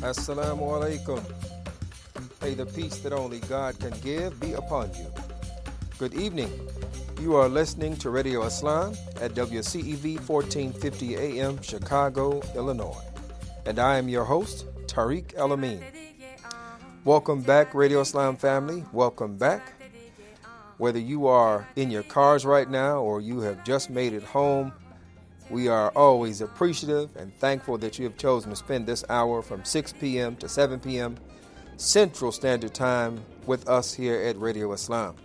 Assalamu alaikum. May the peace that only God can give be upon you. Good evening. You are listening to Radio Islam at WCEV 1450 AM, Chicago, Illinois. And I am your host, Tariq El Amin. Welcome back, Radio Islam family. Welcome back. Whether you are in your cars right now or you have just made it home, we are always appreciative and thankful that you have chosen to spend this hour from 6 p.m. to 7 p.m. Central Standard Time with us here at Radio Islam.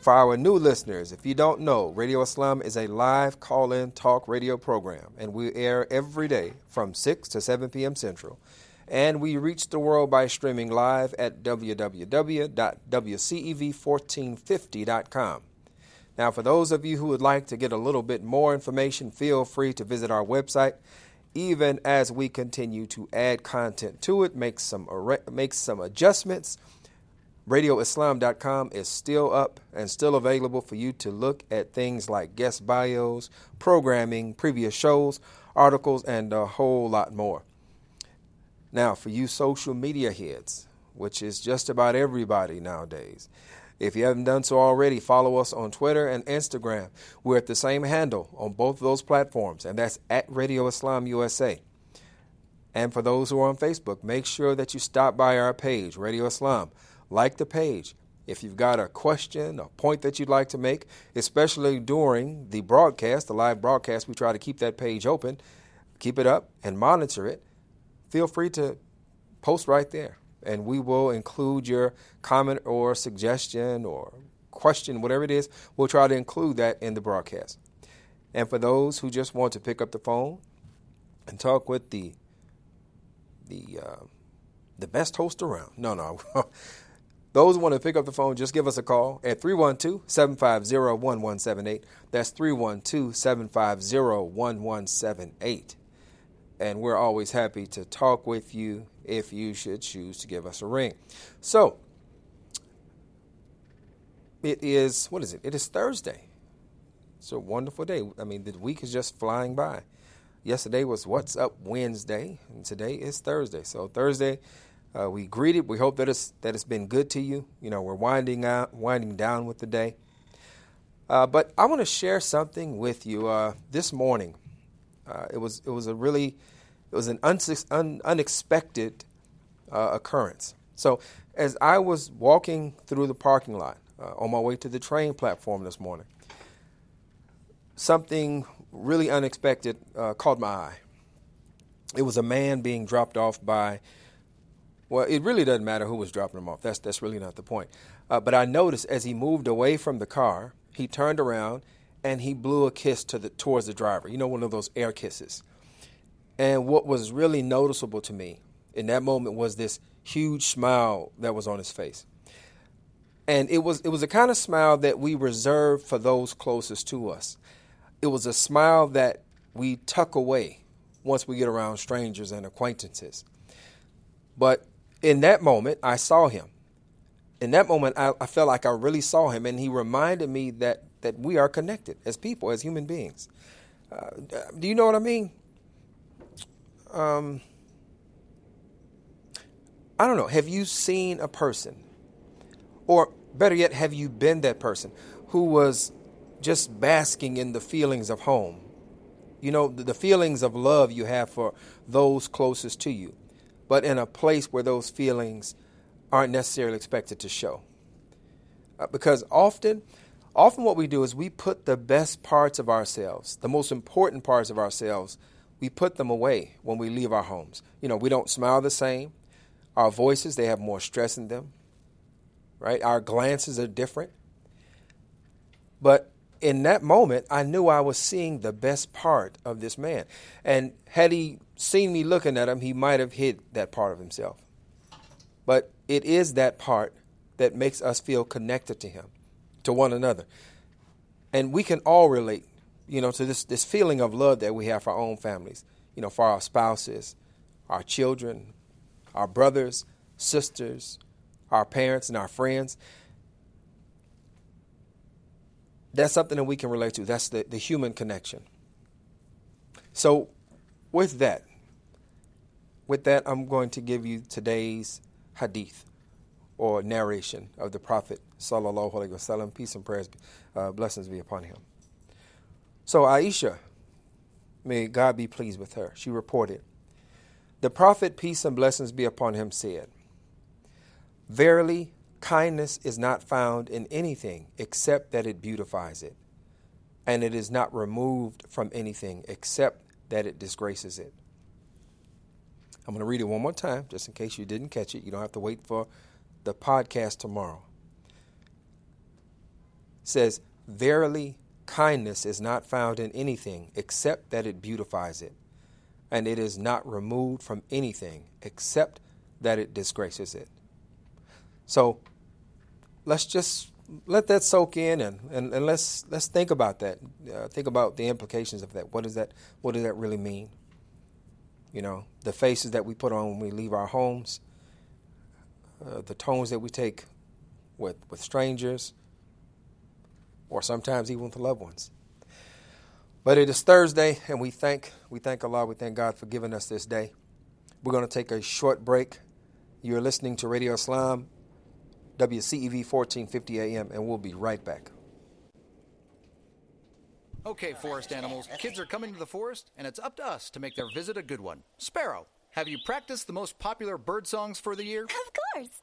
For our new listeners, if you don't know, Radio Islam is a live call in talk radio program, and we air every day from 6 to 7 p.m. Central. And we reach the world by streaming live at www.wcev1450.com. Now, for those of you who would like to get a little bit more information, feel free to visit our website. Even as we continue to add content to it, make some make some adjustments. RadioIslam.com is still up and still available for you to look at things like guest bios, programming, previous shows, articles, and a whole lot more. Now, for you social media heads, which is just about everybody nowadays, if you haven't done so already, follow us on Twitter and Instagram. We're at the same handle on both of those platforms, and that's at Radio Islam USA. And for those who are on Facebook, make sure that you stop by our page, Radio Islam. Like the page. If you've got a question, a point that you'd like to make, especially during the broadcast, the live broadcast, we try to keep that page open, keep it up, and monitor it feel free to post right there. And we will include your comment or suggestion or question, whatever it is. We'll try to include that in the broadcast. And for those who just want to pick up the phone and talk with the the uh, the best host around, no, no. Those who want to pick up the phone, just give us a call at 312 750 1178. That's 312 750 1178 and we're always happy to talk with you if you should choose to give us a ring. So, it is, what is it? It is Thursday. It's a wonderful day. I mean, the week is just flying by. Yesterday was What's Up Wednesday, and today is Thursday. So, Thursday, uh, we greeted. We hope that it's, that it's been good to you. You know, we're winding out, winding down with the day. Uh, but I want to share something with you uh, this morning. Uh, it was it was a really it was an un- unexpected uh, occurrence. So as I was walking through the parking lot uh, on my way to the train platform this morning, something really unexpected uh, caught my eye. It was a man being dropped off by. Well, it really doesn't matter who was dropping him off. That's that's really not the point. Uh, but I noticed as he moved away from the car, he turned around and he blew a kiss to the towards the driver. You know, one of those air kisses. And what was really noticeable to me in that moment was this huge smile that was on his face. And it was it was a kind of smile that we reserve for those closest to us. It was a smile that we tuck away once we get around strangers and acquaintances. But in that moment, I saw him. In that moment, I, I felt like I really saw him, and he reminded me that that we are connected as people, as human beings. Uh, do you know what I mean? Um, I don't know. Have you seen a person, or better yet, have you been that person who was just basking in the feelings of home? You know, the, feelings of love you have for those closest to you, but in a place where those feelings aren't necessarily expected to show. Uh, because often often what we do is we put the best parts of ourselves, the most important parts of ourselves, we put them away when we leave our homes. You know, we don't smile the same. Our voices, they have more stress in them, right? Our glances are different. But in that moment, I knew I was seeing the best part of this man. And had he seen me looking at him, he might have hid that part of himself. But it is that part that makes us feel connected to him to one another. And we can all relate, you know, to this, this feeling of love that we have for our own families, you know, for our spouses, our children, our brothers, sisters, our parents, and our friends. That's something that we can relate to. That's the, the human connection. So, with that, with that, I'm going to give you today's hadith or narration of the Prophet sallallahu alaihi wasallam. Peace and prayers, uh, blessings be upon him. So Aisha, may God be pleased with her. She reported, the Prophet, peace and blessings be upon him, said, "Verily, kindness is not found in anything except that it beautifies it, and it is not removed from anything except that it disgraces it." I'm going to read it one more time, just in case you didn't catch it. You don't have to wait for the podcast tomorrow. It says, Verily, kindness is not found in anything except that it beautifies it, and it is not removed from anything except that it disgraces it. So let's just let that soak in and, and, and let's let's think about that. Uh, think about the implications of that. What does that what does that really mean? You know, the faces that we put on when we leave our homes, uh, the tones that we take with with strangers, or sometimes even with loved ones. But it is Thursday, and we thank we thank Allah, we thank God for giving us this day. We're going to take a short break. You're listening to Radio Islam, WCEV 1450 AM, and we'll be right back. Okay, forest animals, kids are coming to the forest, and it's up to us to make their visit a good one. Sparrow, have you practiced the most popular bird songs for the year? Of course.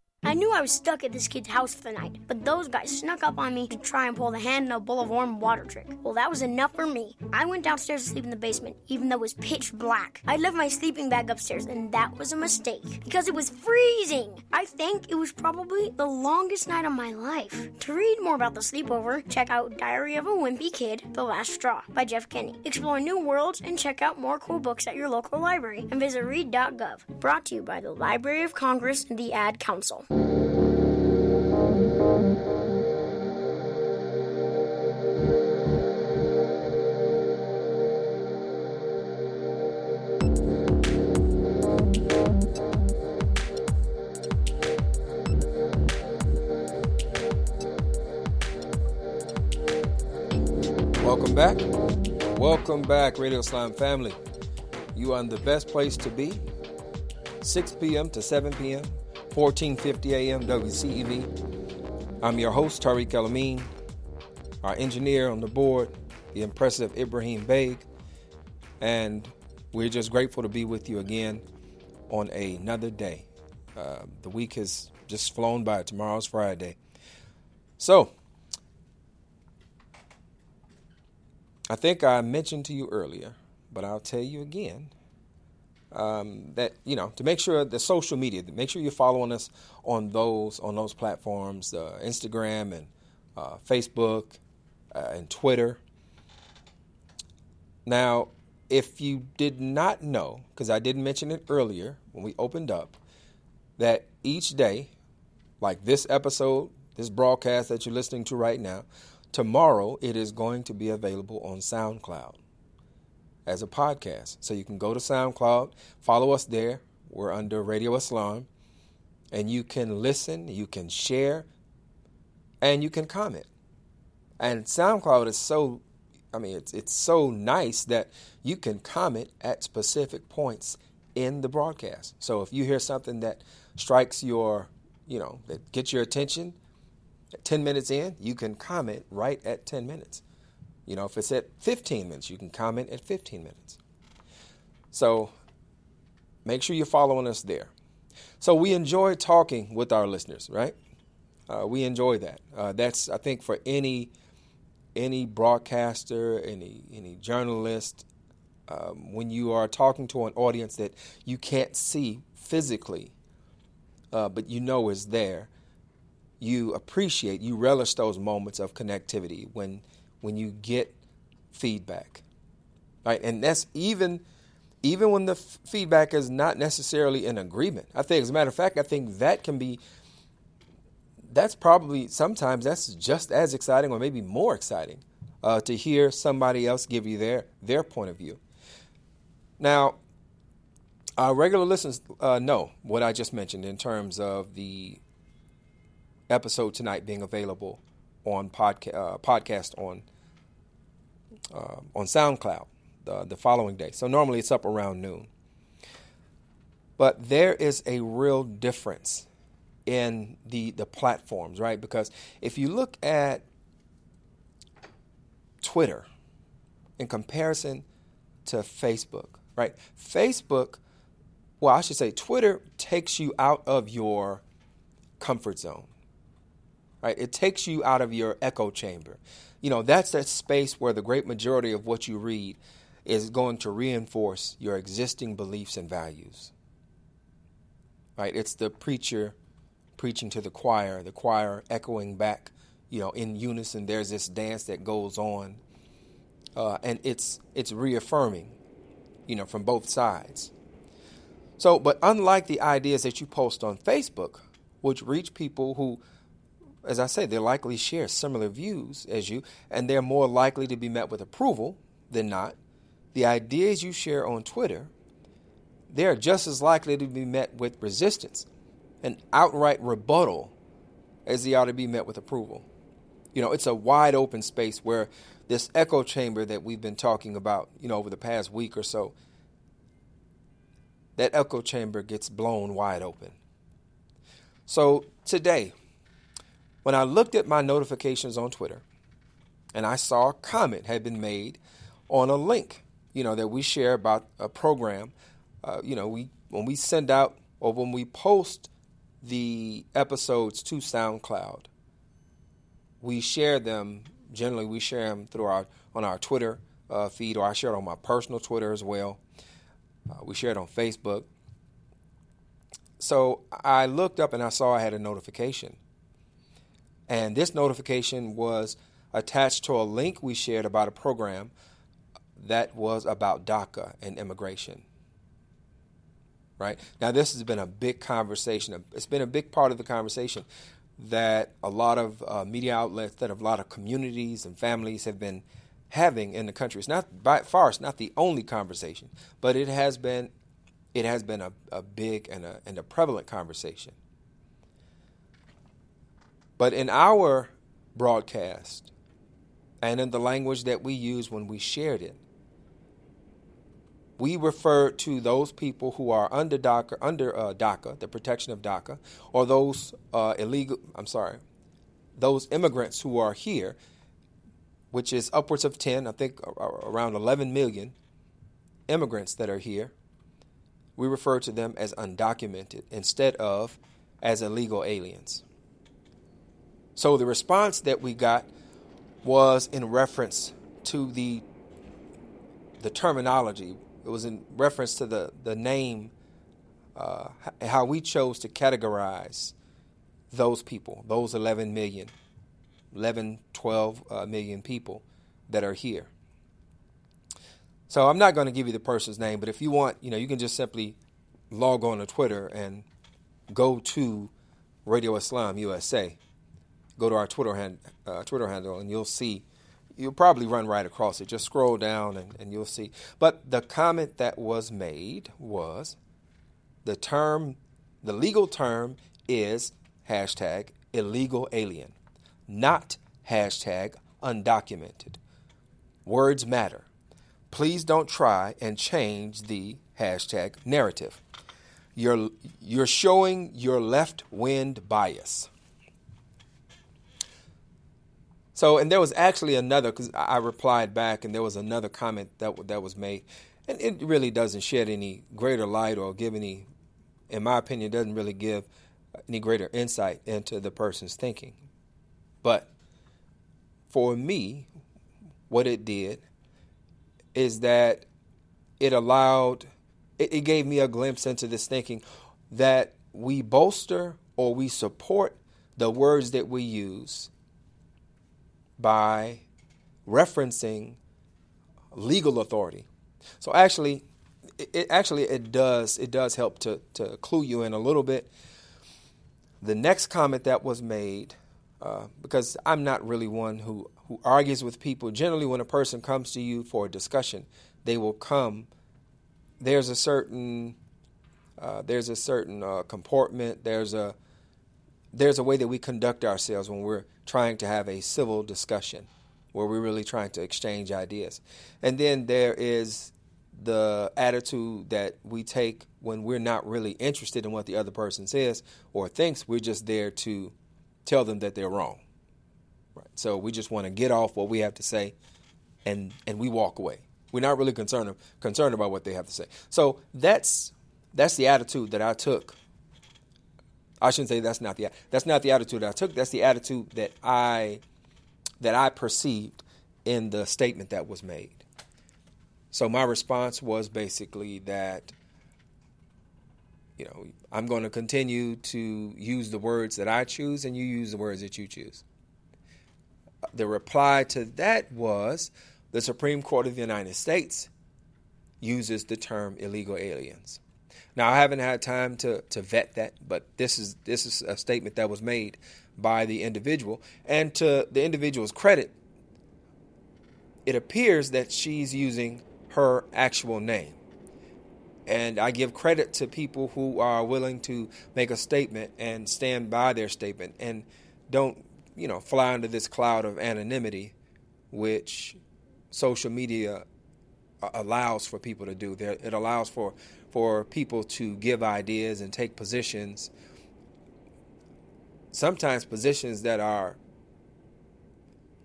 I knew I was stuck at this kid's house for the night, but those guys snuck up on me to try and pull the hand in a bowl of warm water trick. Well, that was enough for me. I went downstairs to sleep in the basement, even though it was pitch black. I left my sleeping bag upstairs, and that was a mistake because it was freezing. I think it was probably the longest night of my life. To read more about the sleepover, check out Diary of a Wimpy Kid The Last Straw by Jeff Kinney. Explore new worlds and check out more cool books at your local library and visit read.gov. Brought to you by the Library of Congress and the Ad Council. Welcome back. Welcome back, Radio Islam family. You are in the best place to be. 6 p.m. to 7 p.m. 1450 AM WCEV. I'm your host, Tariq El Amin. Our engineer on the board, the impressive Ibrahim Beg. And we're just grateful to be with you again on another day. Uh, the week has just flown by. Tomorrow's Friday. So, I think I mentioned to you earlier, but I'll tell you again um, that you know to make sure the social media, make sure you're following us on those on those platforms, uh, Instagram and uh, Facebook uh, and Twitter. Now, if you did not know, because I didn't mention it earlier when we opened up, that each day, like this episode, this broadcast that you're listening to right now, tomorrow it is going to be available on SoundCloud as a podcast. So you can go to SoundCloud, follow us there. We're under Radio Islam. And you can listen, you can share, and you can comment. And SoundCloud is so I mean it's it's so nice that you can comment at specific points in the broadcast. So if you hear something that strikes your, you know, that gets your attention, 10 minutes in, you can comment right at 10 minutes. You know, if it's at 15 minutes, you can comment at 15 minutes. So make sure you're following us there. So we enjoy talking with our listeners, right? Uh, we enjoy that. Uh, that's I think for any any broadcaster, any any journalist, um, when you are talking to an audience that you can't see physically, uh, but you know is there, you appreciate, you relish those moments of connectivity when when you get feedback, right? And that's even even when the f- feedback is not necessarily in agreement. I think, as a matter of fact, I think that can be that's probably sometimes that's just as exciting or maybe more exciting uh, to hear somebody else give you their their point of view. Now, our regular listeners uh, know what I just mentioned in terms of the episode tonight being available on podca- uh, podcast on uh, on SoundCloud the, the following day. So normally it's up around noon. But there is a real difference in the the platforms, right? Because if you look at Twitter in comparison to Facebook, right? Facebook, well, I should say Twitter takes you out of your comfort zone. Right? It takes you out of your echo chamber. You know, that's that space where the great majority of what you read is going to reinforce your existing beliefs and values. Right? It's the preacher preaching to the choir, the choir echoing back, you know, in unison. There's this dance that goes on, uh, and it's it's reaffirming, you know, from both sides. So, but unlike the ideas that you post on Facebook, which reach people who, as I say, they likely share similar views as you, and they're more likely to be met with approval than not. The ideas you share on Twitter, they're just as likely to be met with resistance, an outright rebuttal, as they ought to be met with approval. You know, it's a wide open space where this echo chamber that we've been talking about, you know, over the past week or so, that echo chamber gets blown wide open. So today, when I looked at my notifications on Twitter and I saw a comment had been made on a link, you know, that we share about a program, uh, you know, we when we send out or when we post the episodes to SoundCloud, we share them. Generally, we share them through our on our Twitter uh, feed, or I share it on my personal Twitter as well. Uh, we share it on Facebook. So I looked up and I saw I had a notification, and this notification was attached to a link we shared about a program that was about DACA and immigration right? Now, this has been a big conversation. It's been a big part of the conversation that a lot of uh, media outlets, that a lot of communities and families have been having in the country. It's not by far, it's not the only conversation, but it has been, it has been a, a big and a, and a prevalent conversation. But in our broadcast, and in the language that we used when we shared it, we refer to those people who are under DACA, under uh, DACA, the protection of DACA, or those uh, illegal. I'm sorry, those immigrants who are here, which is upwards of 10, I think around 11 million immigrants that are here. We refer to them as undocumented instead of as illegal aliens. So the response that we got was in reference to the the terminology it was in reference to the, the name, uh, how we chose to categorize those people, those 11 million, 11, 12 uh, million people that are here. So I'm not going to give you the person's name, but if you want, you know, you can just simply log on to Twitter and go to Radio Islam USA. Go to our Twitter, hand, uh, Twitter handle, and you'll see you'll probably run right across it. Just scroll down and, and you'll see. But the comment that was made was the term, the legal term is hashtag illegal alien, not hashtag undocumented. Words matter. Please don't try and change the hashtag narrative. You're, you're showing your left wind bias. So, and there was actually another because I replied back, and there was another comment that that was made, and it really doesn't shed any greater light or give any, in my opinion, doesn't really give any greater insight into the person's thinking. But for me, what it did is that it allowed, it, it gave me a glimpse into this thinking that we bolster or we support the words that we use by referencing legal authority. So actually, it, actually it does it does help to to clue you in a little bit. The next comment that was made, uh, because I'm not really one who who argues with people, generally when a person comes to you for a discussion, they will come. There's a certain uh, there's a certain uh, comportment. There's a there's a way that we conduct ourselves when we're trying to have a civil discussion, where we're really trying to exchange ideas, and then there is the attitude that we take when we're not really interested in what the other person says or thinks. We're just there to tell them that they're wrong. Right. So we just want to get off what we have to say, and and we walk away. We're not really concerned concerned about what they have to say. So that's that's the attitude that I took. I shouldn't say that's not the that's not the attitude I took. That's the attitude that I that I perceived in the statement that was made. So my response was basically that you know, I'm going to continue to use the words that I choose and you use the words that you choose. The reply to that was the Supreme Court of the United States uses the term illegal aliens. Now I haven't had time to, to vet that, but this is this is a statement that was made by the individual. And to the individual's credit, it appears that she's using her actual name. And I give credit to people who are willing to make a statement and stand by their statement and don't, you know, fly under this cloud of anonymity, which social media allows for people to do. It allows for for people to give ideas and take positions. Sometimes positions that are,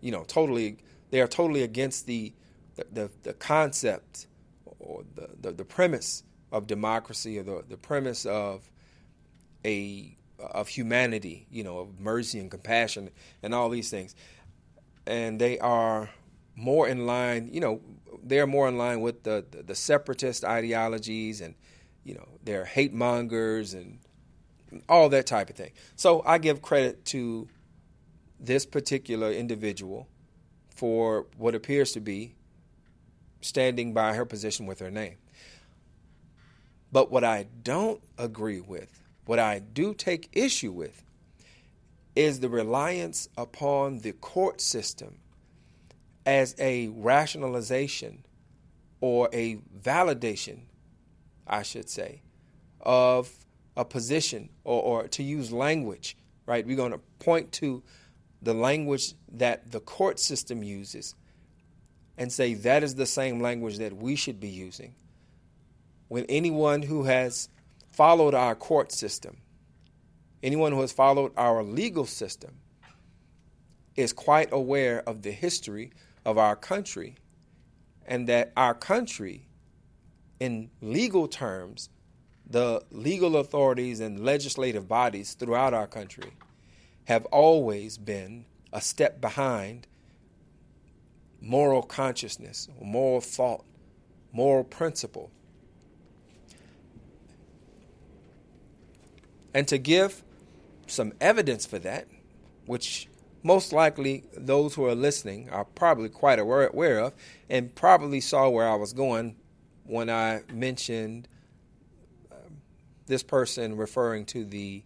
you know, totally they are totally against the the, the, concept or the, the, the, premise of democracy or the, the premise of a of humanity, you know, of mercy and compassion and all these things. And they are more in line, you know, they're more in line with the, the, the separatist ideologies and, you know, they're hate mongers and all that type of thing. So I give credit to this particular individual for what appears to be standing by her position with her name. But what I don't agree with, what I do take issue with, is the reliance upon the court system as a rationalization or a validation, I should say, of a position or, or to use language, right? We're going to point to the language that the court system uses and say that is the same language that we should be using. When anyone who has followed our court system, anyone who has followed our legal system, is quite aware of the history of our country and that our country, in legal terms, the legal authorities and legislative bodies throughout our country have always been a step behind moral consciousness, moral thought, moral principle. And to give some evidence for that, which most likely those who are listening are probably quite aware of, and probably saw where I was going when I mentioned uh, this person referring to the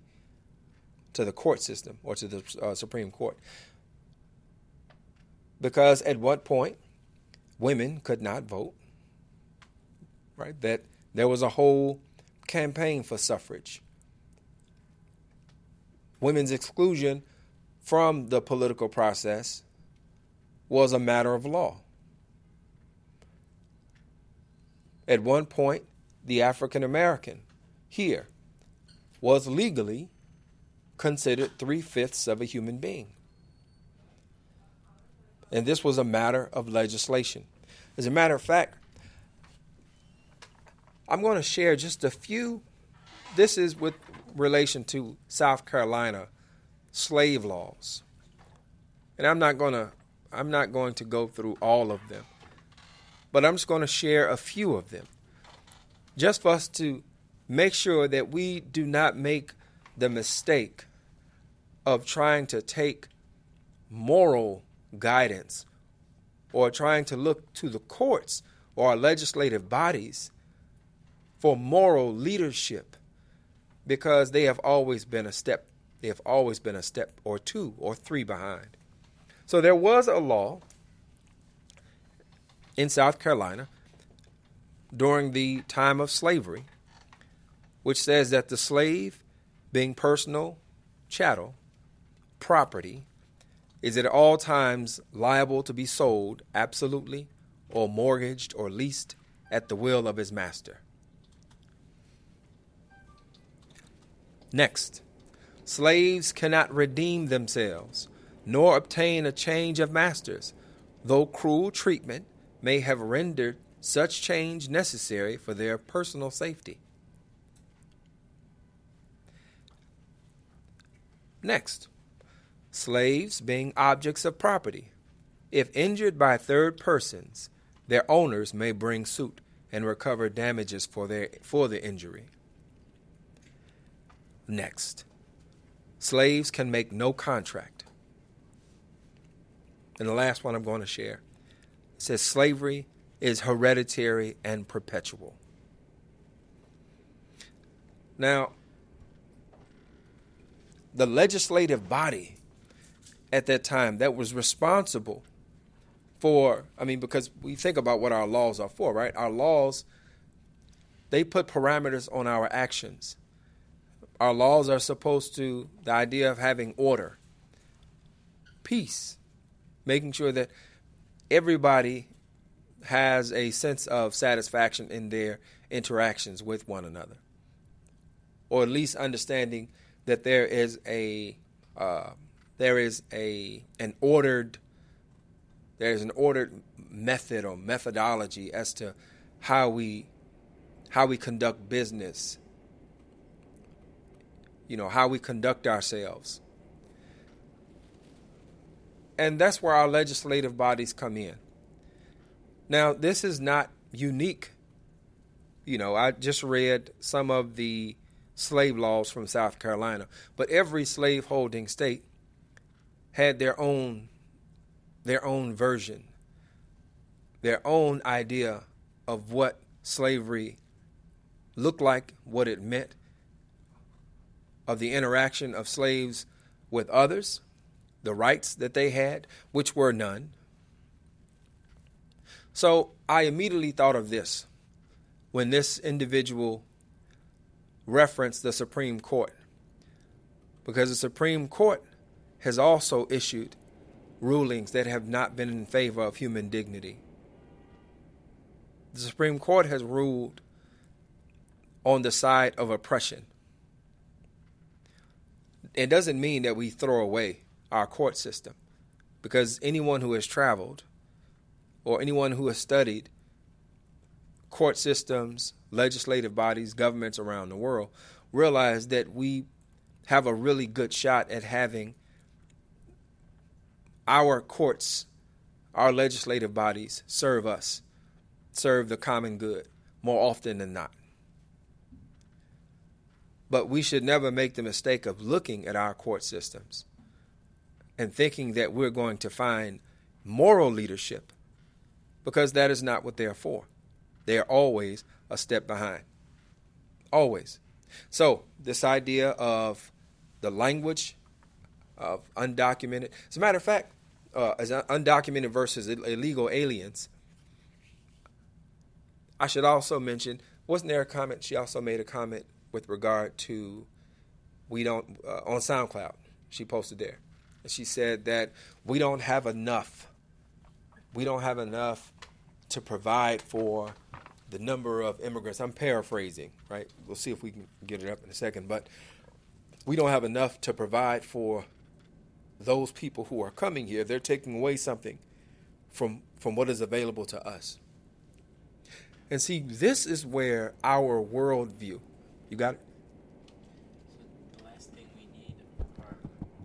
to the court system or to the uh, Supreme Court. Because at what point women could not vote, right? That there was a whole campaign for suffrage. Women's exclusion from the political process was a matter of law. At one point, the African American here was legally considered three fifths of a human being. And this was a matter of legislation. As a matter of fact, I'm going to share just a few. This is with relation to South Carolina slave laws. And I'm not going to I'm not going to go through all of them. But I'm just going to share a few of them. Just for us to make sure that we do not make the mistake of trying to take moral guidance or trying to look to the courts or our legislative bodies for moral leadership because they have always been a step they have always been a step or two or three behind So there was a law in South Carolina during the time of slavery which says that the slave, being personal chattel, property, is at all times liable to be sold absolutely or mortgaged or leased at the will of his master. Next, slaves cannot redeem themselves nor obtain a change of masters, though cruel treatment may have rendered such change necessary for their personal safety. Next, slaves being objects of property. If injured by third persons, their owners may bring suit and recover damages for, their, for the injury. Next, slaves can make no contract. And the last one I'm going to share says slavery is hereditary and perpetual. Now, the legislative body at that time that was responsible for I mean because we think about what our laws are for, right? Our laws they put parameters on our actions. Our laws are supposed to the idea of having order, peace, making sure that everybody has a sense of satisfaction in their interactions with one another. Or at least understanding that there is a uh, there is a an ordered there is an ordered method or methodology as to how we how we conduct business you know how we conduct ourselves. And that's where our legislative bodies come in. Now this is not unique. You know i just read some of the slave laws from South Carolina, but every slave-holding state had their own their own version, their own idea of what slavery looked like, what it meant, of the interaction of slaves with others, the rights that they had, which were none. So I immediately thought of this when this individual referenced the Supreme Court because the Supreme Court has also issued rulings that have not been in favor of human dignity. The Supreme Court has ruled on the side of oppression. It doesn't mean that we throw away our court system because anyone who has traveled or anyone who has studied court systems, legislative bodies, governments around the world realize that we have a really good shot at having our courts, our legislative bodies serve us, serve the common good more often than not. But we should never make the mistake of looking at our court systems and thinking that we're going to find moral leadership because that is not what they're for. They are always a step behind. Always. So, this idea of the language of undocumented, as a matter of fact, uh, as undocumented versus illegal aliens, I should also mention, wasn't there a comment? She also made a comment with regard to we don't, uh, on SoundCloud, she posted there. And she said that we don't have enough, we don't have enough to provide for the number of immigrants. I'm paraphrasing, right? We'll see if we can get it up in a second, but we don't have enough to provide for those people who are coming here. They're taking away something from from what is available to us. And see, this is where our worldview. You got it.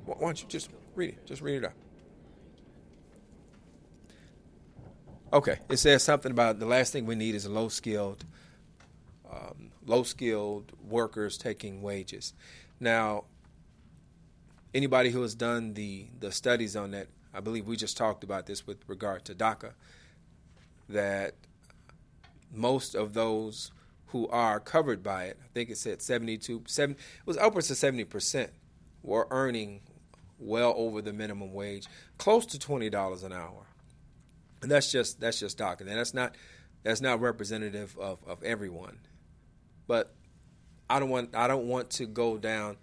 Why don't you just read it? Just read it out. Okay, it says something about the last thing we need is low skilled, um, low skilled workers taking wages. Now, anybody who has done the the studies on that, I believe we just talked about this with regard to DACA, that most of those who are covered by it, I think it said 72, 7, it was upwards of 70 percent were earning well over the minimum wage, close to twenty dollars an hour. And that's just that's just talking. And that's not that's not representative of, of everyone. But I don't want I don't want to go down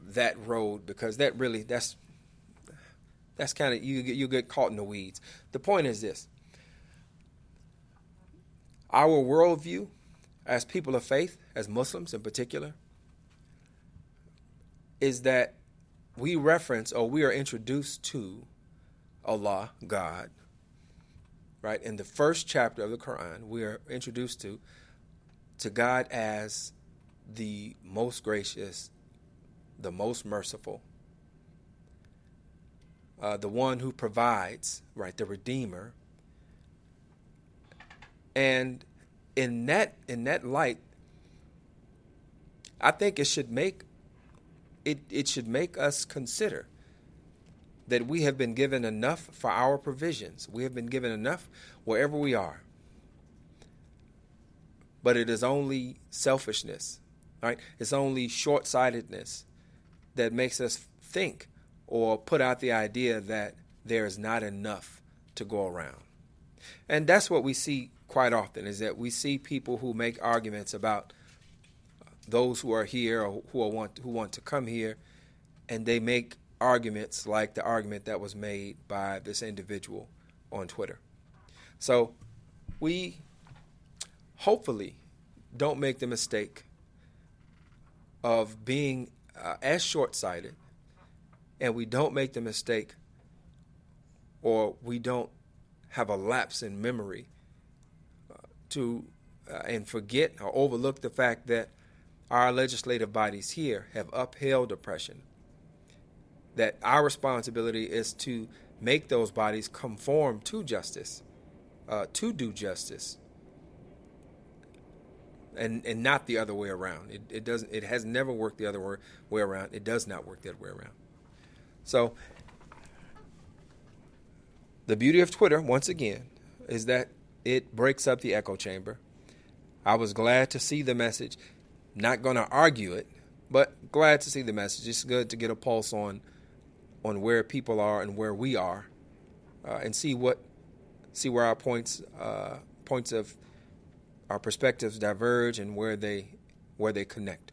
that road because that really that's that's kind of you you get caught in the weeds. The point is this: our worldview, as people of faith, as Muslims in particular, is that we reference or we are introduced to Allah, God, right? In the first chapter of the Quran, we are introduced to to God as the most gracious, the most merciful, uh, the one who provides, right, the Redeemer. And in that in that light, I think it should make it, it should make us consider that we have been given enough for our provisions. We have been given enough wherever we are. But it is only selfishness, right? It's only short sightedness that makes us think or put out the idea that there is not enough to go around. And that's what we see quite often is that we see people who make arguments about those who are here or who want who want to come here and they make arguments like the argument that was made by this individual on Twitter. So we hopefully don't make the mistake of being uh, as short sighted, and we don't make the mistake or we don't have a lapse in memory to uh, and forget or overlook the fact that our legislative bodies here have upheld oppression that our responsibility is to make those bodies conform to justice, uh, to do justice, and and not the other way around. It, it doesn't. It has never worked the other way around. It does not work other way around. So, the beauty of Twitter, once again, is that it breaks up the echo chamber. I was glad to see the message. Not going to argue it, but glad to see the message. It's good to get a pulse on on where people are and where we are, uh, and see what see where our points uh, points of our perspectives diverge and where they where they connect.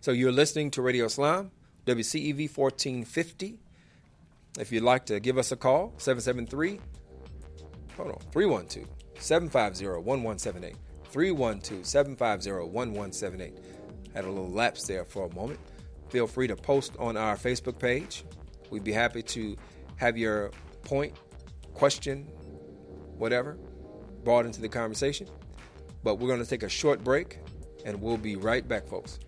So you're listening to Radio Islam, WCEV 1450. If you'd like to give us a call, 773 hold on, 312 750 1178. 312 750 1178. Had a little lapse there for a moment. Feel free to post on our Facebook page, We'd be happy to have your point, question, whatever, brought into the conversation. But we're going to take a short break and we'll be right back, folks.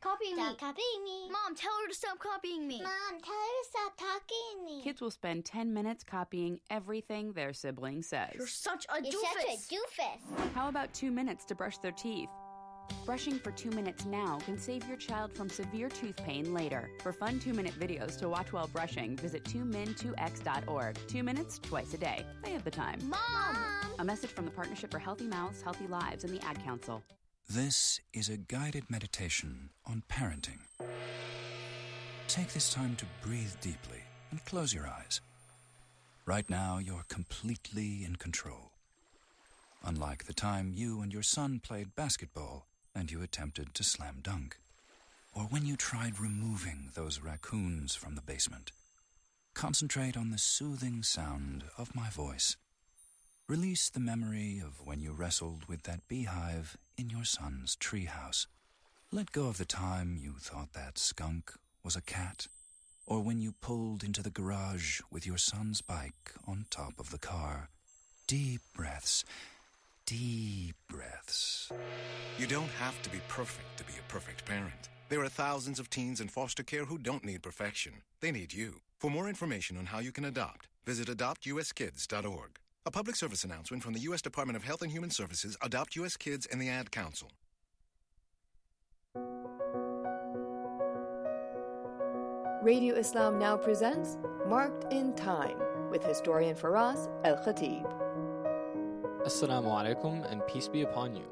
Copying stop me. copying me. Mom, tell her to stop copying me. Mom, tell her to stop talking me. Kids will spend 10 minutes copying everything their sibling says. You're such a You're doofus. such a doofus. How about two minutes to brush their teeth? Brushing for two minutes now can save your child from severe tooth pain later. For fun two minute videos to watch while brushing, visit 2min2x.org. Two minutes, twice a day. They have the time. Mom! A message from the Partnership for Healthy Mouths, Healthy Lives, and the Ad Council. This is a guided meditation on parenting. Take this time to breathe deeply and close your eyes. Right now, you're completely in control. Unlike the time you and your son played basketball and you attempted to slam dunk, or when you tried removing those raccoons from the basement. Concentrate on the soothing sound of my voice. Release the memory of when you wrestled with that beehive in your son's treehouse. Let go of the time you thought that skunk was a cat, or when you pulled into the garage with your son's bike on top of the car. Deep breaths, deep breaths. You don't have to be perfect to be a perfect parent. There are thousands of teens in foster care who don't need perfection. They need you. For more information on how you can adopt, visit adoptuskids.org. A public service announcement from the U.S. Department of Health and Human Services, Adopt U.S. Kids, and the Ad Council. Radio Islam now presents Marked in Time with historian Faraz Al Khatib. Assalamu alaikum and peace be upon you.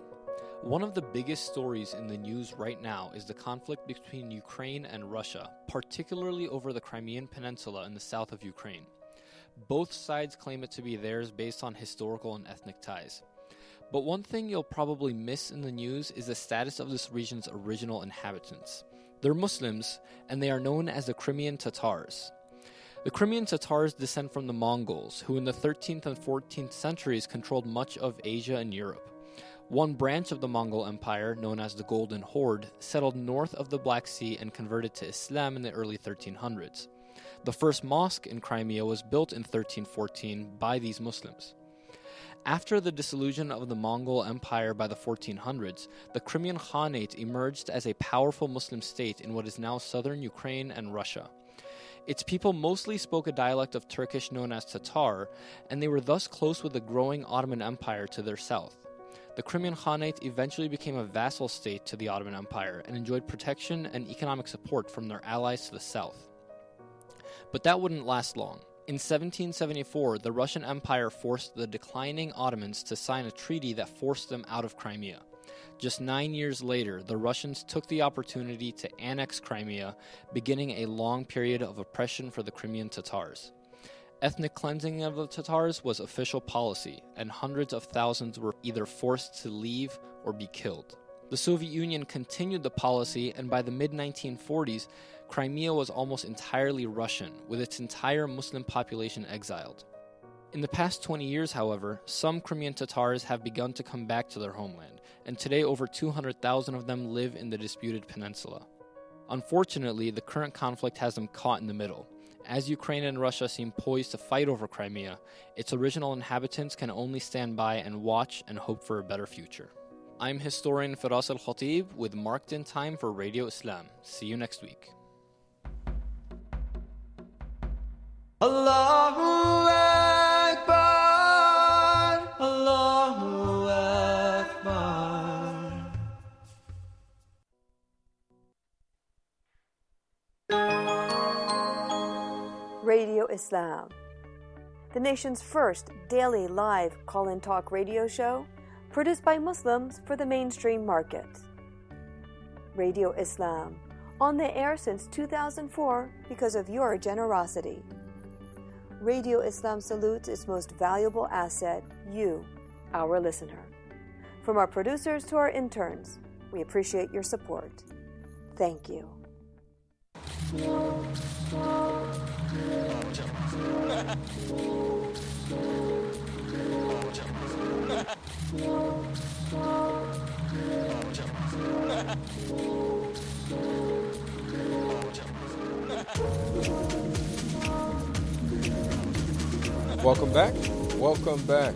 One of the biggest stories in the news right now is the conflict between Ukraine and Russia, particularly over the Crimean Peninsula in the south of Ukraine. Both sides claim it to be theirs based on historical and ethnic ties. But one thing you'll probably miss in the news is the status of this region's original inhabitants. They're Muslims, and they are known as the Crimean Tatars. The Crimean Tatars descend from the Mongols, who in the 13th and 14th centuries controlled much of Asia and Europe. One branch of the Mongol Empire, known as the Golden Horde, settled north of the Black Sea and converted to Islam in the early 1300s. The first mosque in Crimea was built in 1314 by these Muslims. After the dissolution of the Mongol Empire by the 1400s, the Crimean Khanate emerged as a powerful Muslim state in what is now southern Ukraine and Russia. Its people mostly spoke a dialect of Turkish known as Tatar, and they were thus close with the growing Ottoman Empire to their south. The Crimean Khanate eventually became a vassal state to the Ottoman Empire and enjoyed protection and economic support from their allies to the south. But that wouldn't last long. In 1774, the Russian Empire forced the declining Ottomans to sign a treaty that forced them out of Crimea. Just nine years later, the Russians took the opportunity to annex Crimea, beginning a long period of oppression for the Crimean Tatars. Ethnic cleansing of the Tatars was official policy, and hundreds of thousands were either forced to leave or be killed. The Soviet Union continued the policy, and by the mid 1940s, Crimea was almost entirely Russian, with its entire Muslim population exiled. In the past 20 years, however, some Crimean Tatars have begun to come back to their homeland, and today over 200,000 of them live in the disputed peninsula. Unfortunately, the current conflict has them caught in the middle. As Ukraine and Russia seem poised to fight over Crimea, its original inhabitants can only stand by and watch and hope for a better future. I'm historian Firas Alkhateeb with Marked in Time for Radio Islam. See you next week. Allahu Akbar, Allahu Akbar. Radio Islam, the nation's first daily live call in talk radio show produced by Muslims for the mainstream market. Radio Islam, on the air since 2004 because of your generosity. Radio Islam salutes its most valuable asset, you, our listener. From our producers to our interns, we appreciate your support. Thank you. Welcome back. Welcome back,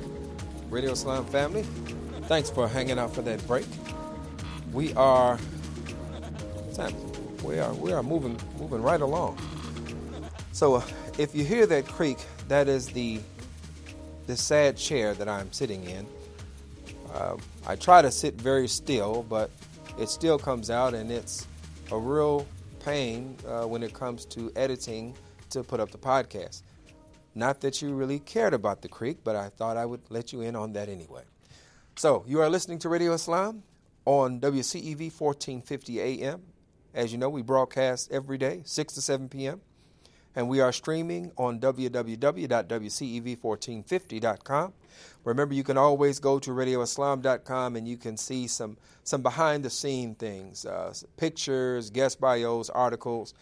Radio Islam family. Thanks for hanging out for that break. We are, Sam, we are we are moving moving right along. So, uh, if you hear that creak, that is the the sad chair that I'm sitting in. Uh, I try to sit very still, but it still comes out, and it's a real pain uh, when it comes to editing to put up the podcast. Not that you really cared about the creak, but I thought I would let you in on that anyway. So, you are listening to Radio Islam on WCEV 1450 AM. As you know, we broadcast every day, 6 to 7 p.m. And we are streaming on www.wcev1450.com. Remember, you can always go to radioislam.com and you can see some, some behind the scene things uh, pictures, guest bios, articles,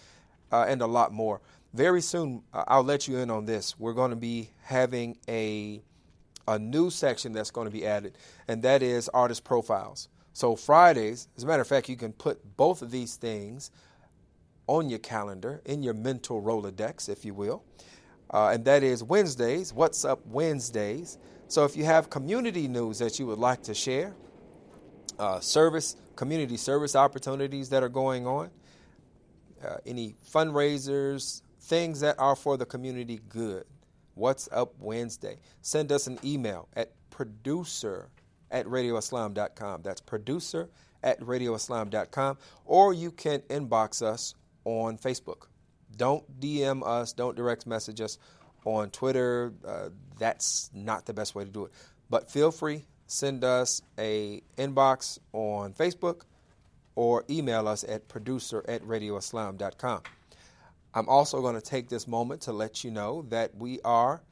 uh, and a lot more very soon I'll let you in on this. We're going to be having a a new section that's going to be added, and that is artist profiles. So Fridays, as a matter of fact, you can put both of these things on your calendar in your mental Rolodex, if you will, uh, and that is Wednesdays. What's up Wednesdays? So if you have community news that you would like to share, uh, service community service opportunities that are going on, uh, any fundraisers, things that are for the community good. What's up Wednesday? Send us an email at producer at radioislam.com. That's producer at radioislam.com. Or you can inbox us on Facebook. don't DM us, don't direct message us on Twitter. Uh, that's not the best way to do it. But feel free, send us a inbox on Facebook or email us at producer at radioislam.com. I'm also going to take this moment to let you know that we are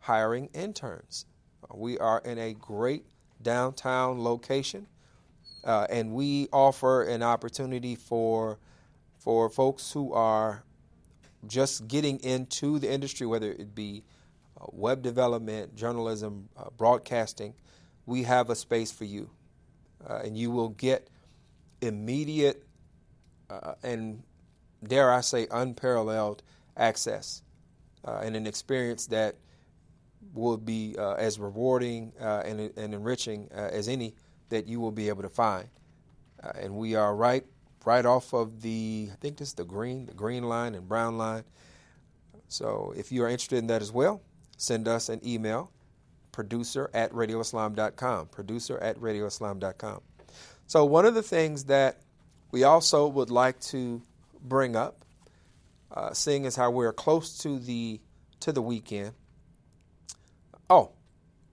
hiring interns. We are in a great downtown location, uh, and we offer an opportunity for for folks who are just getting into the industry, whether it be uh, web development, journalism, uh, broadcasting. We have a space for you, uh, and you will get immediate uh, and dare I say unparalleled access uh, and an experience that will be uh, as rewarding uh, and, and, enriching uh, as any that you will be able to find. Uh, and we are right right off of the I think this is the green the green line and brown line. So if you are interested in that as well, send us an email producer at radioislam.com producer at radioislam.com so one of the things that we also would like to bring up, uh, seeing as how we're close to the to the weekend. Oh,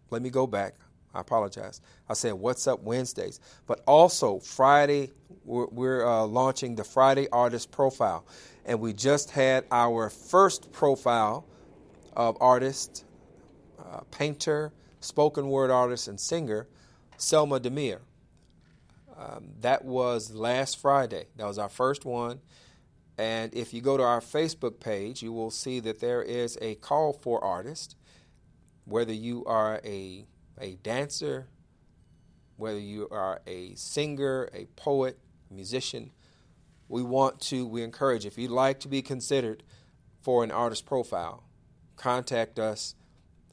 let me go back. I apologize. I said what's up Wednesdays, but also Friday we're, we're uh, launching the Friday artist profile, and we just had our first profile of artist, uh, painter, spoken word artist, and singer, Selma Demir. Um, that was last Friday. That was our first one. And if you go to our Facebook page, you will see that there is a call for artists. Whether you are a, a dancer, whether you are a singer, a poet, musician, we want to, we encourage, if you'd like to be considered for an artist profile, contact us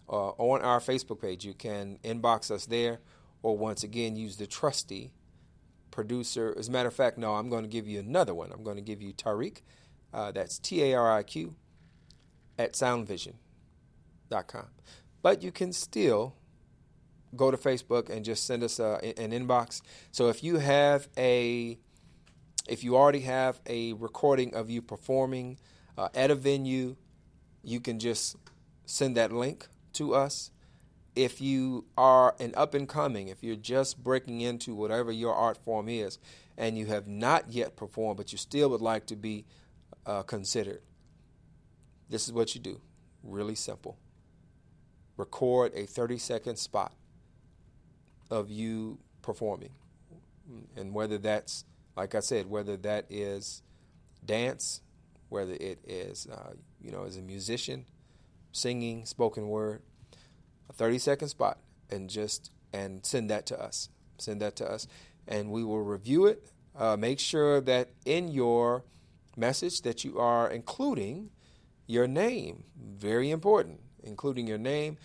uh, on our Facebook page. You can inbox us there, or once again, use the trusty producer. As a matter of fact, no, I'm going to give you another one. I'm going to give you Tariq. Uh, that's T A R I Q at soundvision.com. But you can still go to Facebook and just send us a, an inbox. So if you have a, if you already have a recording of you performing uh, at a venue, you can just send that link to us if you are an up and coming, if you're just breaking into whatever your art form is, and you have not yet performed, but you still would like to be uh, considered, this is what you do. Really simple. Record a 30 second spot of you performing. And whether that's, like I said, whether that is dance, whether it is, uh, you know, as a musician, singing, spoken word, a 30 second spot and just and send that to us. Send that to us, and we will review it. Uh, make sure that in your message that you are including your name. Very important, including your name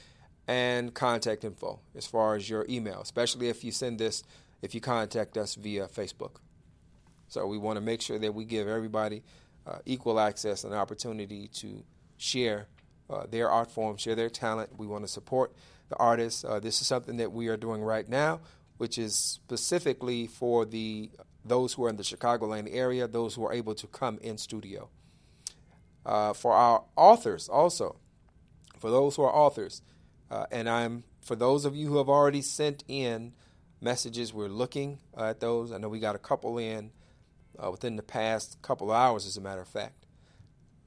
and contact info as far as your email, especially if you send this, if you contact us via Facebook. So we want to make sure that we give everybody uh, equal access and opportunity to share uh, their art form, share their talent. We want to support the artists. Uh, this is something that we are doing right now, which is specifically for the those who are in the Chicagoland area, those who are able to come in studio. Uh, for our authors, also, for those who are authors, uh, and I'm for those of you who have already sent in messages, we're looking at those. I know we got a couple in uh, within the past couple hours, as a matter of fact.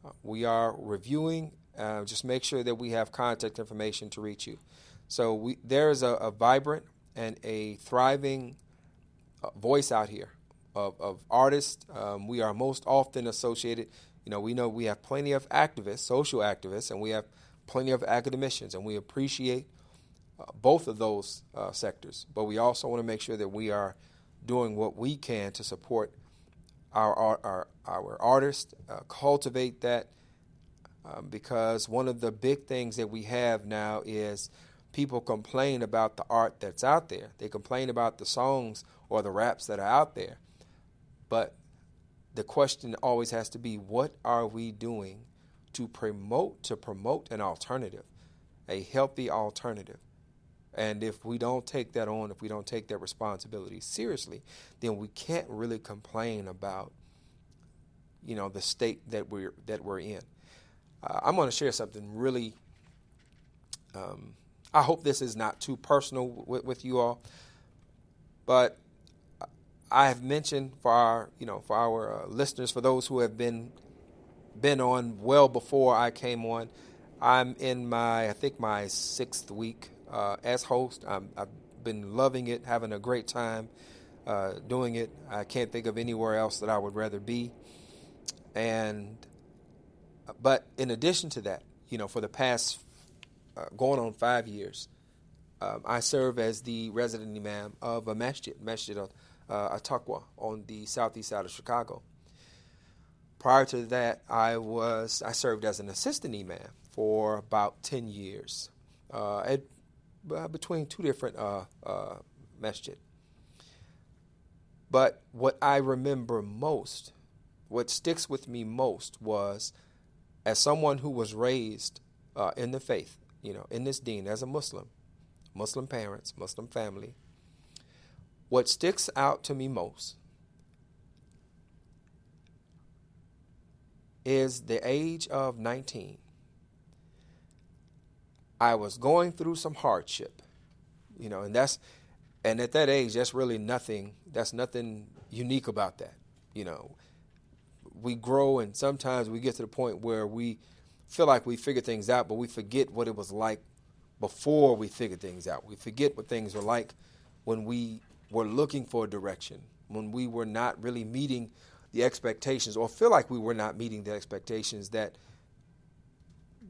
Uh, we are reviewing uh, just make sure that we have contact information to reach you. So we, there is a, a vibrant and a thriving uh, voice out here of, of artists. Um, we are most often associated. You know, we know we have plenty of activists, social activists, and we have plenty of academicians, and we appreciate uh, both of those uh, sectors. But we also want to make sure that we are doing what we can to support our our our, our artists, uh, cultivate that um, because one of the big things that we have now is people complain about the art that's out there. They complain about the songs or the raps that are out there. But the question always has to be what are we doing to promote to promote an alternative, a healthy alternative? And if we don't take that on, if we don't take that responsibility seriously, then we can't really complain about you know, the state that we're that we're in. Uh, I'm going to share something really. Um, I hope this is not too personal with, with you all, but I have mentioned for our, you know, for our uh, listeners, for those who have been been on well before I came on. I'm in my, I think my sixth week uh, as host. i have been loving it, having a great time uh, doing it. I can't think of anywhere else that I would rather be. And, but in addition to that, you know, for the past uh, going on five years, um, I serve as the resident imam of a masjid, Masjid uh, Ataqwa, on the southeast side of Chicago. Prior to that, I was I served as an assistant imam for about ten years, uh, at uh, between two different uh, uh, masjid. But what I remember most, what sticks with me most, was as someone who was raised uh, in the faith, you know, in this deen as a Muslim, Muslim parents, Muslim family. What sticks out to me most is the age of 19. I was going through some hardship, you know, and that's, and at that age, that's really nothing, that's nothing unique about that, you know. We grow and sometimes we get to the point where we feel like we figure things out, but we forget what it was like before we figured things out. We forget what things were like when we were looking for a direction, when we were not really meeting the expectations or feel like we were not meeting the expectations that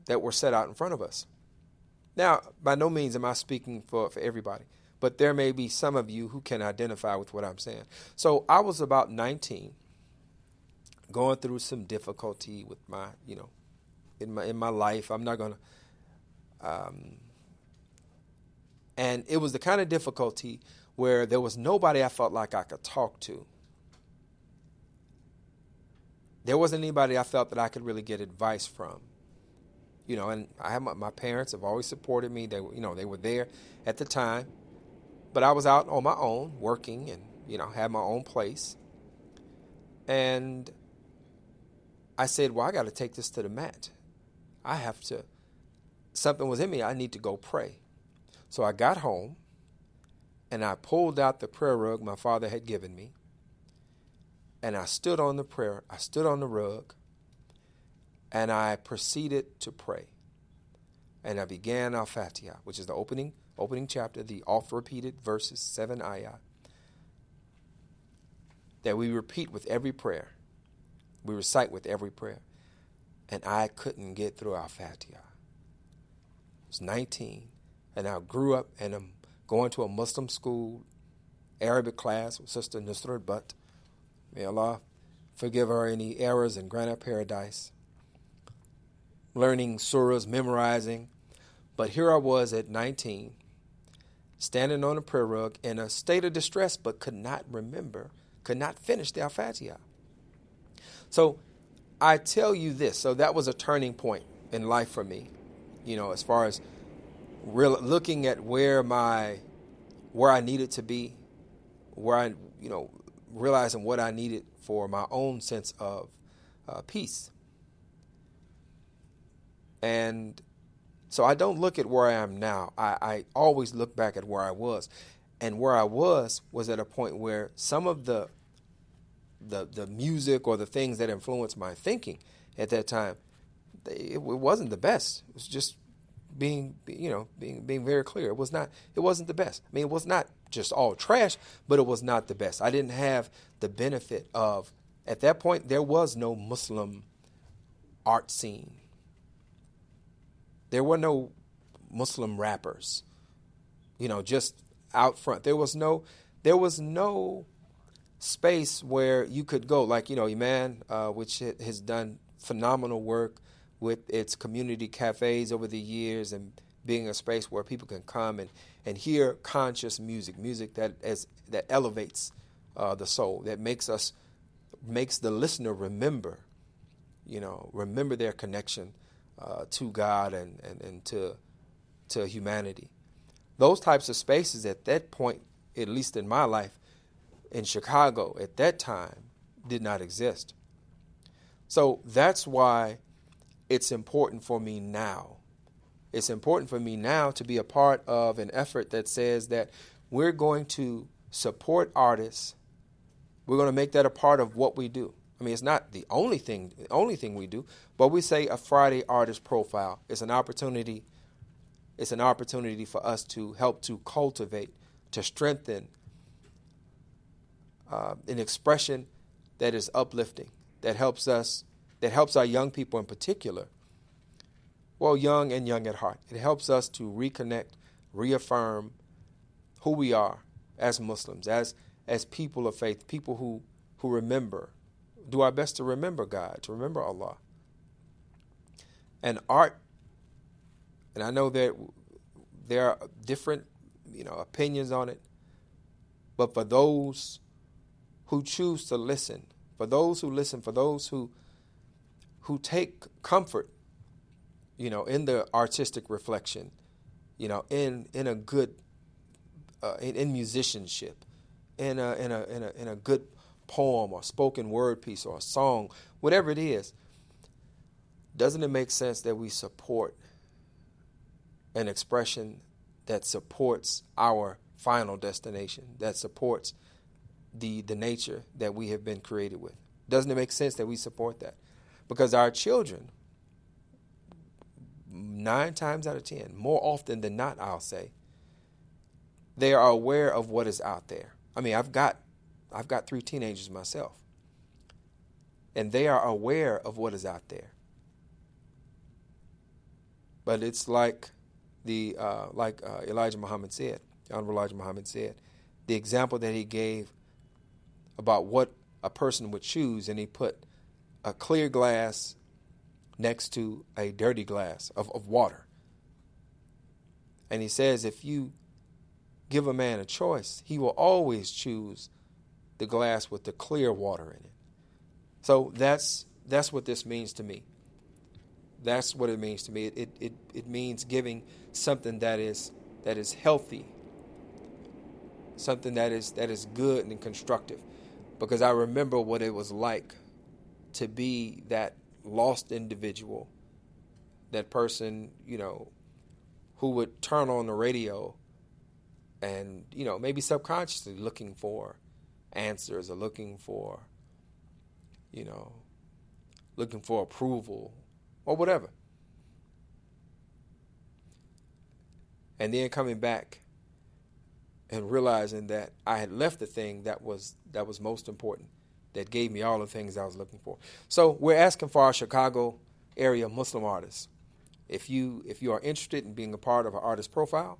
that were set out in front of us. Now, by no means am I speaking for, for everybody, but there may be some of you who can identify with what I'm saying. So I was about 19, going through some difficulty with my, you know, in my in my life. I'm not gonna um, and it was the kind of difficulty where there was nobody I felt like I could talk to there wasn't anybody I felt that I could really get advice from. You know, and I have my, my parents have always supported me. They were, you know, they were there at the time, but I was out on my own working and you know had my own place. And I said, "Well, I got to take this to the mat. I have to. Something was in me. I need to go pray." So I got home, and I pulled out the prayer rug my father had given me, and I stood on the prayer, I stood on the rug, and I proceeded to pray. And I began Al Fatiha, which is the opening opening chapter, the oft repeated verses, seven ayat, that we repeat with every prayer. We recite with every prayer. And I couldn't get through Al Fatiha. I was 19, and I grew up and I'm going to a Muslim school, Arabic class with Sister Nusrat Butt May Allah forgive her any errors and grant her paradise. Learning surahs, memorizing. But here I was at 19, standing on a prayer rug in a state of distress, but could not remember, could not finish the Al Fatiha. So I tell you this. So that was a turning point in life for me, you know, as far as real, looking at where my, where I needed to be, where I, you know, realizing what I needed for my own sense of uh, peace. And so I don't look at where I am now. I, I always look back at where I was. And where I was was at a point where some of the the the music or the things that influenced my thinking at that time, it, it wasn't the best. It was just being you know being being very clear. It was not. It wasn't the best. I mean, it was not just all trash, but it was not the best. I didn't have the benefit of, at that point, there was no Muslim art scene. There were no Muslim rappers, you know, just out front. There was no, there was no space where you could go, like, you know, Iman, uh, which has done phenomenal work with its community cafes over the years and being a space where people can come and, and hear conscious music, music that as that elevates uh, the soul, that makes us makes the listener remember, you know, remember their connection uh, to God and, and, and to to humanity. Those types of spaces at that point, at least in my life, in Chicago at that time, did not exist. So that's why it's important for me now. It's important for me now to be a part of an effort that says that we're going to support artists. We're going to make that a part of what we do. I mean, it's not the only thing, the only thing we do, but we say a Friday artist profile is an opportunity. It's an opportunity for us to help to cultivate, to strengthen uh, an expression that is uplifting, that helps us, that helps our young people in particular. Well, young and young at heart. It helps us to reconnect, reaffirm who we are as Muslims, as as people of faith, people who who remember, do our best to remember God, to remember Allah. And art, and I know that there are different, you know, opinions on it, but for those who choose to listen, for those who listen, for those who who take comfort, you know, in the artistic reflection, you know, in in a good, uh, in, in musicianship, in a in a in a in a good poem or spoken word piece or a song, whatever it is, doesn't it make sense that we support an expression that supports our final destination, that supports the the nature that we have been created with? Doesn't it make sense that we support that? Because our children, nine times out of ten, more often than not, I'll say, they are aware of what is out there. I mean, I've got I've got three teenagers myself. And they are aware of what is out there. But it's like the uh, like uh, Elijah Muhammad said, Honorable Elijah Muhammad said, the example that he gave about what a person would choose, and he put a clear glass next to a dirty glass of, of water. And he says, if you give a man a choice, he will always choose the glass with the clear water in it. So that's that's what this means to me. That's what it means to me. It, it, it, it means giving something that is that is healthy, something that is that is good and constructive. Because I remember what it was like to be that lost individual, that person, you know, who would turn on the radio and, you know, maybe subconsciously looking for answers or looking for, you know, looking for approval or whatever. And then coming back and realizing that I had left the thing that was that was most important, that gave me all the things I was looking for. So we're asking for our Chicago area Muslim artists. If you if you are interested in being a part of our artist profile,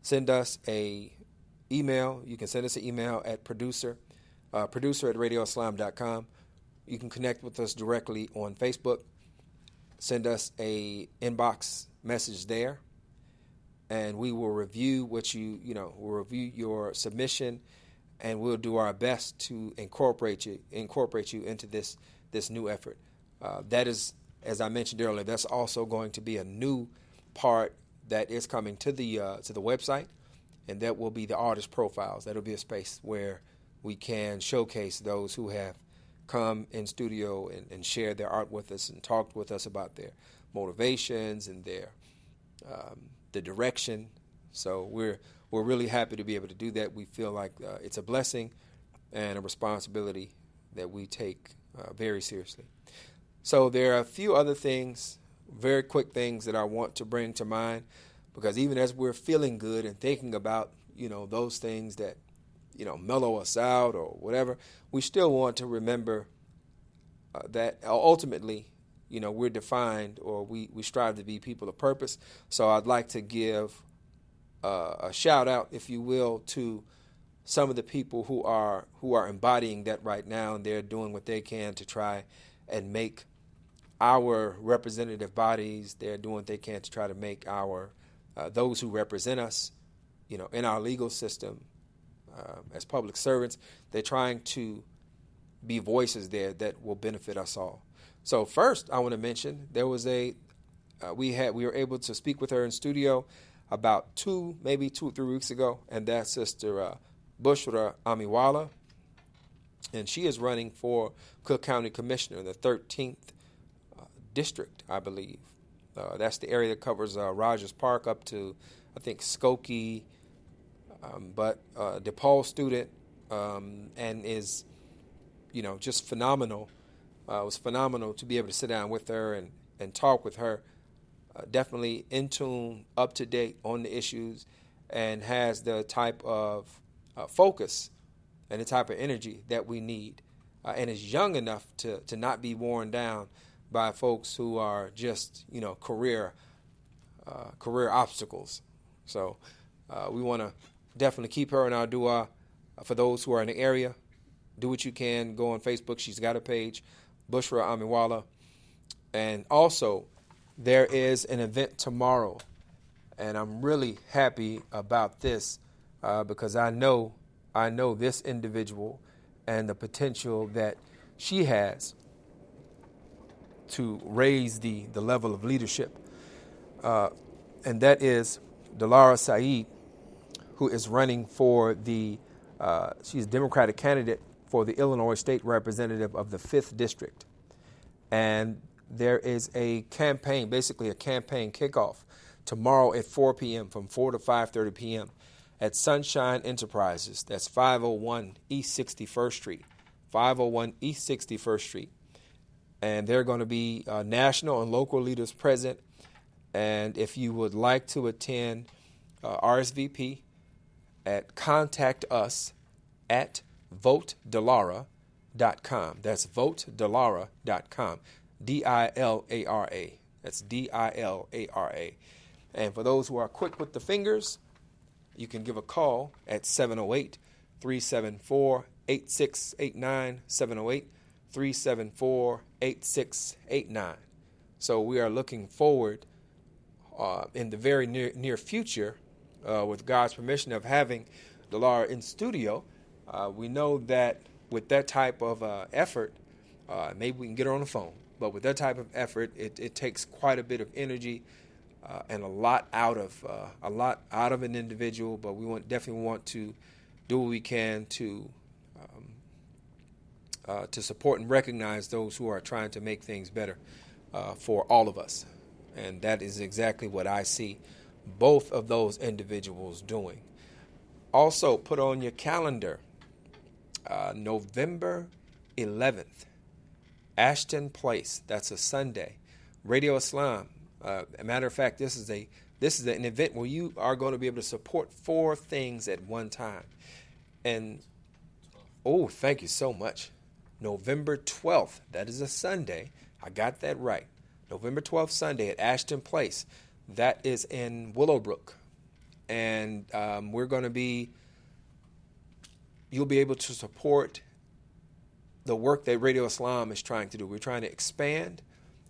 send us a email. You can send us an email at producer, uh, producer at radioislam.com. You can connect with us directly on Facebook. Send us a inbox message there, and we will review what you you know. We'll review your submission, and we'll do our best to incorporate you incorporate you into this this new effort. Uh, that is, as I mentioned earlier, that's also going to be a new part that is coming to the uh, to the website and that will be the artist profiles. That'll be a space where we can showcase those who have come in studio and, and shared their art with us and talked with us about their motivations and their um, the direction. So we're we're really happy to be able to do that. We feel like uh, it's a blessing and a responsibility that we take uh, very seriously. So there are a few other things, very quick things that I want to bring to mind because even as we're feeling good and thinking about you know those things that you know mellow us out or whatever we still want to remember uh, that ultimately you know we're defined or we, we strive to be people of purpose so i'd like to give uh, a shout out if you will to some of the people who are who are embodying that right now and they're doing what they can to try and make our representative bodies they're doing what they can to try to make our uh, those who represent us, you know, in our legal system uh, as public servants. They're trying to be voices there that will benefit us all. So first, I want to mention there was a uh, we had we were able to speak with her in studio about two maybe two or three weeks ago, and that's Sister uh, Bushra Amiwala. and she is running for Cook County Commissioner in the 13th uh, district, I believe. Uh, that's the area that covers uh, Rogers Park up to, I think, Skokie, um, but uh, DePaul student, um, and is, you know, just phenomenal. Uh, it was phenomenal to be able to sit down with her and, and talk with her. Uh, definitely in tune, up to date on the issues, and has the type of uh, focus and the type of energy that we need, uh, and is young enough to to not be worn down by folks who are just you know career uh, career obstacles. So uh, we want to definitely keep her in our dua. For those who are in the area, do what you can. Go on Facebook. She's got a page, Bushra Amiwala, and also there is an event tomorrow, and I'm really happy about this uh, because I know I know this individual and the potential that she has to raise the, the level of leadership. Uh, and that is Dilara Sayeed, who is running for the, uh, she's a Democratic candidate for the Illinois State Representative of the 5th District. And there is a campaign, basically a campaign kickoff tomorrow at 4 p.m. from 4 to 5:30 p.m. at Sunshine Enterprises. That's 501 East 61st Street. 501 East 61st Street. And there are going to be uh, national and local leaders present. And if you would like to attend uh, RSVP at contact us at votedilara.com. That's votedilara.com. D I L A R A. That's D I L A R A. And for those who are quick with the fingers, you can give a call at 708 374 8689. 708 374 8689. So we are looking forward uh, in the very near, near future, uh, with God's permission, of having Dilara in studio. Uh, we know that with that type of uh, effort, uh, maybe we can get her on the phone. But with that type of effort, it, it takes quite a bit of energy uh, and a lot out of a lot out of an individual. But we want definitely want to do what we can to uh, to support and recognize those who are trying to make things better uh, for all of us. And that is exactly what I see both of those individuals doing. Also, put on your calendar uh, November 11th, Ashton Place. That's a Sunday. Radio Islam. Uh, a matter of fact, this is a this is an event where you are going to be able to support four things at one time. And oh, thank you so much. November 12th. That is a Sunday. I got that right. November 12th, Sunday at Ashton Place. That is in Willowbrook. And um, we're going to be, you'll be able to support the work that Radio Islam is trying to do. We're trying to expand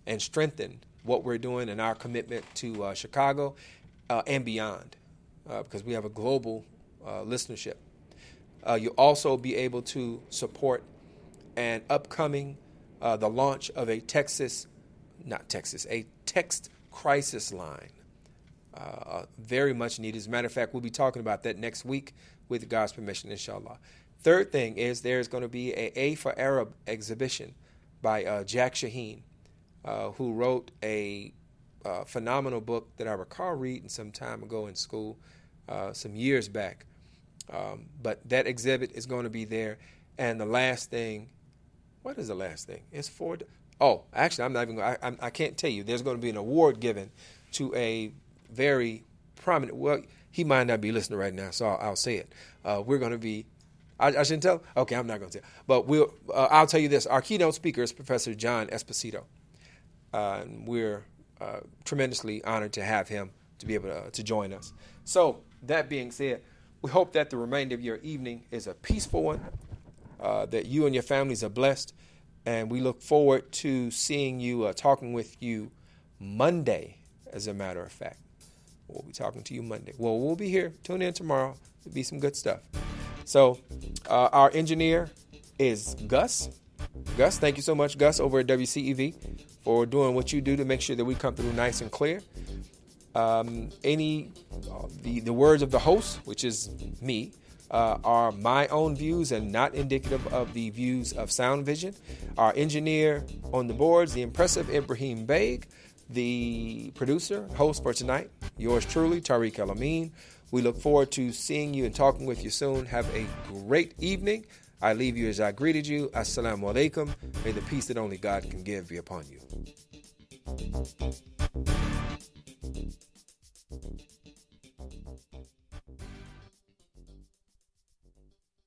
and strengthen what we're doing in our commitment to uh, Chicago uh, and beyond uh, because we have a global uh, listenership. Uh, you'll also be able to support an upcoming uh, the launch of a Texas, not Texas, a text crisis line. Very much needed. As a matter of fact, we'll be talking about that next week with God's permission, inshallah. Third thing is there's going to be a A for Arab exhibition by uh, Jack Shaheen, uh, who wrote a uh, phenomenal book that I recall reading some time ago in school, uh, some years back. Um, but that exhibit is going to be there. And the last thing what is the last thing? It's for. Oh, actually, I'm not even. I, I, I can't tell you. There's going to be an award given to a very prominent. Well, he might not be listening right now, so I'll, I'll say it. Uh, we're going to be. I, I, shouldn't tell. Okay, I'm not going to tell. But we'll. Uh, I'll tell you this. Our keynote speaker is Professor John Esposito, uh, and we're tremendously honored to have him to be able to, to join us. So that being said, we hope that the remainder of your evening is a peaceful one uh, that you and your families are blessed. And we look forward to seeing you, uh, talking with you Monday, as a matter of fact. We'll be talking to you Monday. Well, we'll be here. Tune in tomorrow. It'll be some good stuff. So, uh, our engineer is Gus. Gus, thank you so much, Gus, over at WCEV, for doing what you do to make sure that we come through nice and clear. Um, any uh, the the words of the host, which is me, uh, are my own views and not indicative of the views of Sound Vision. Our engineer on the boards, the impressive Ibrahim Baig, the producer, host for tonight, yours truly, Tariq El Amin. We look forward to seeing you and talking with you soon. Have a great evening. I leave you as I greeted you. Assalamu alaikum. May the peace that only God can give be upon you.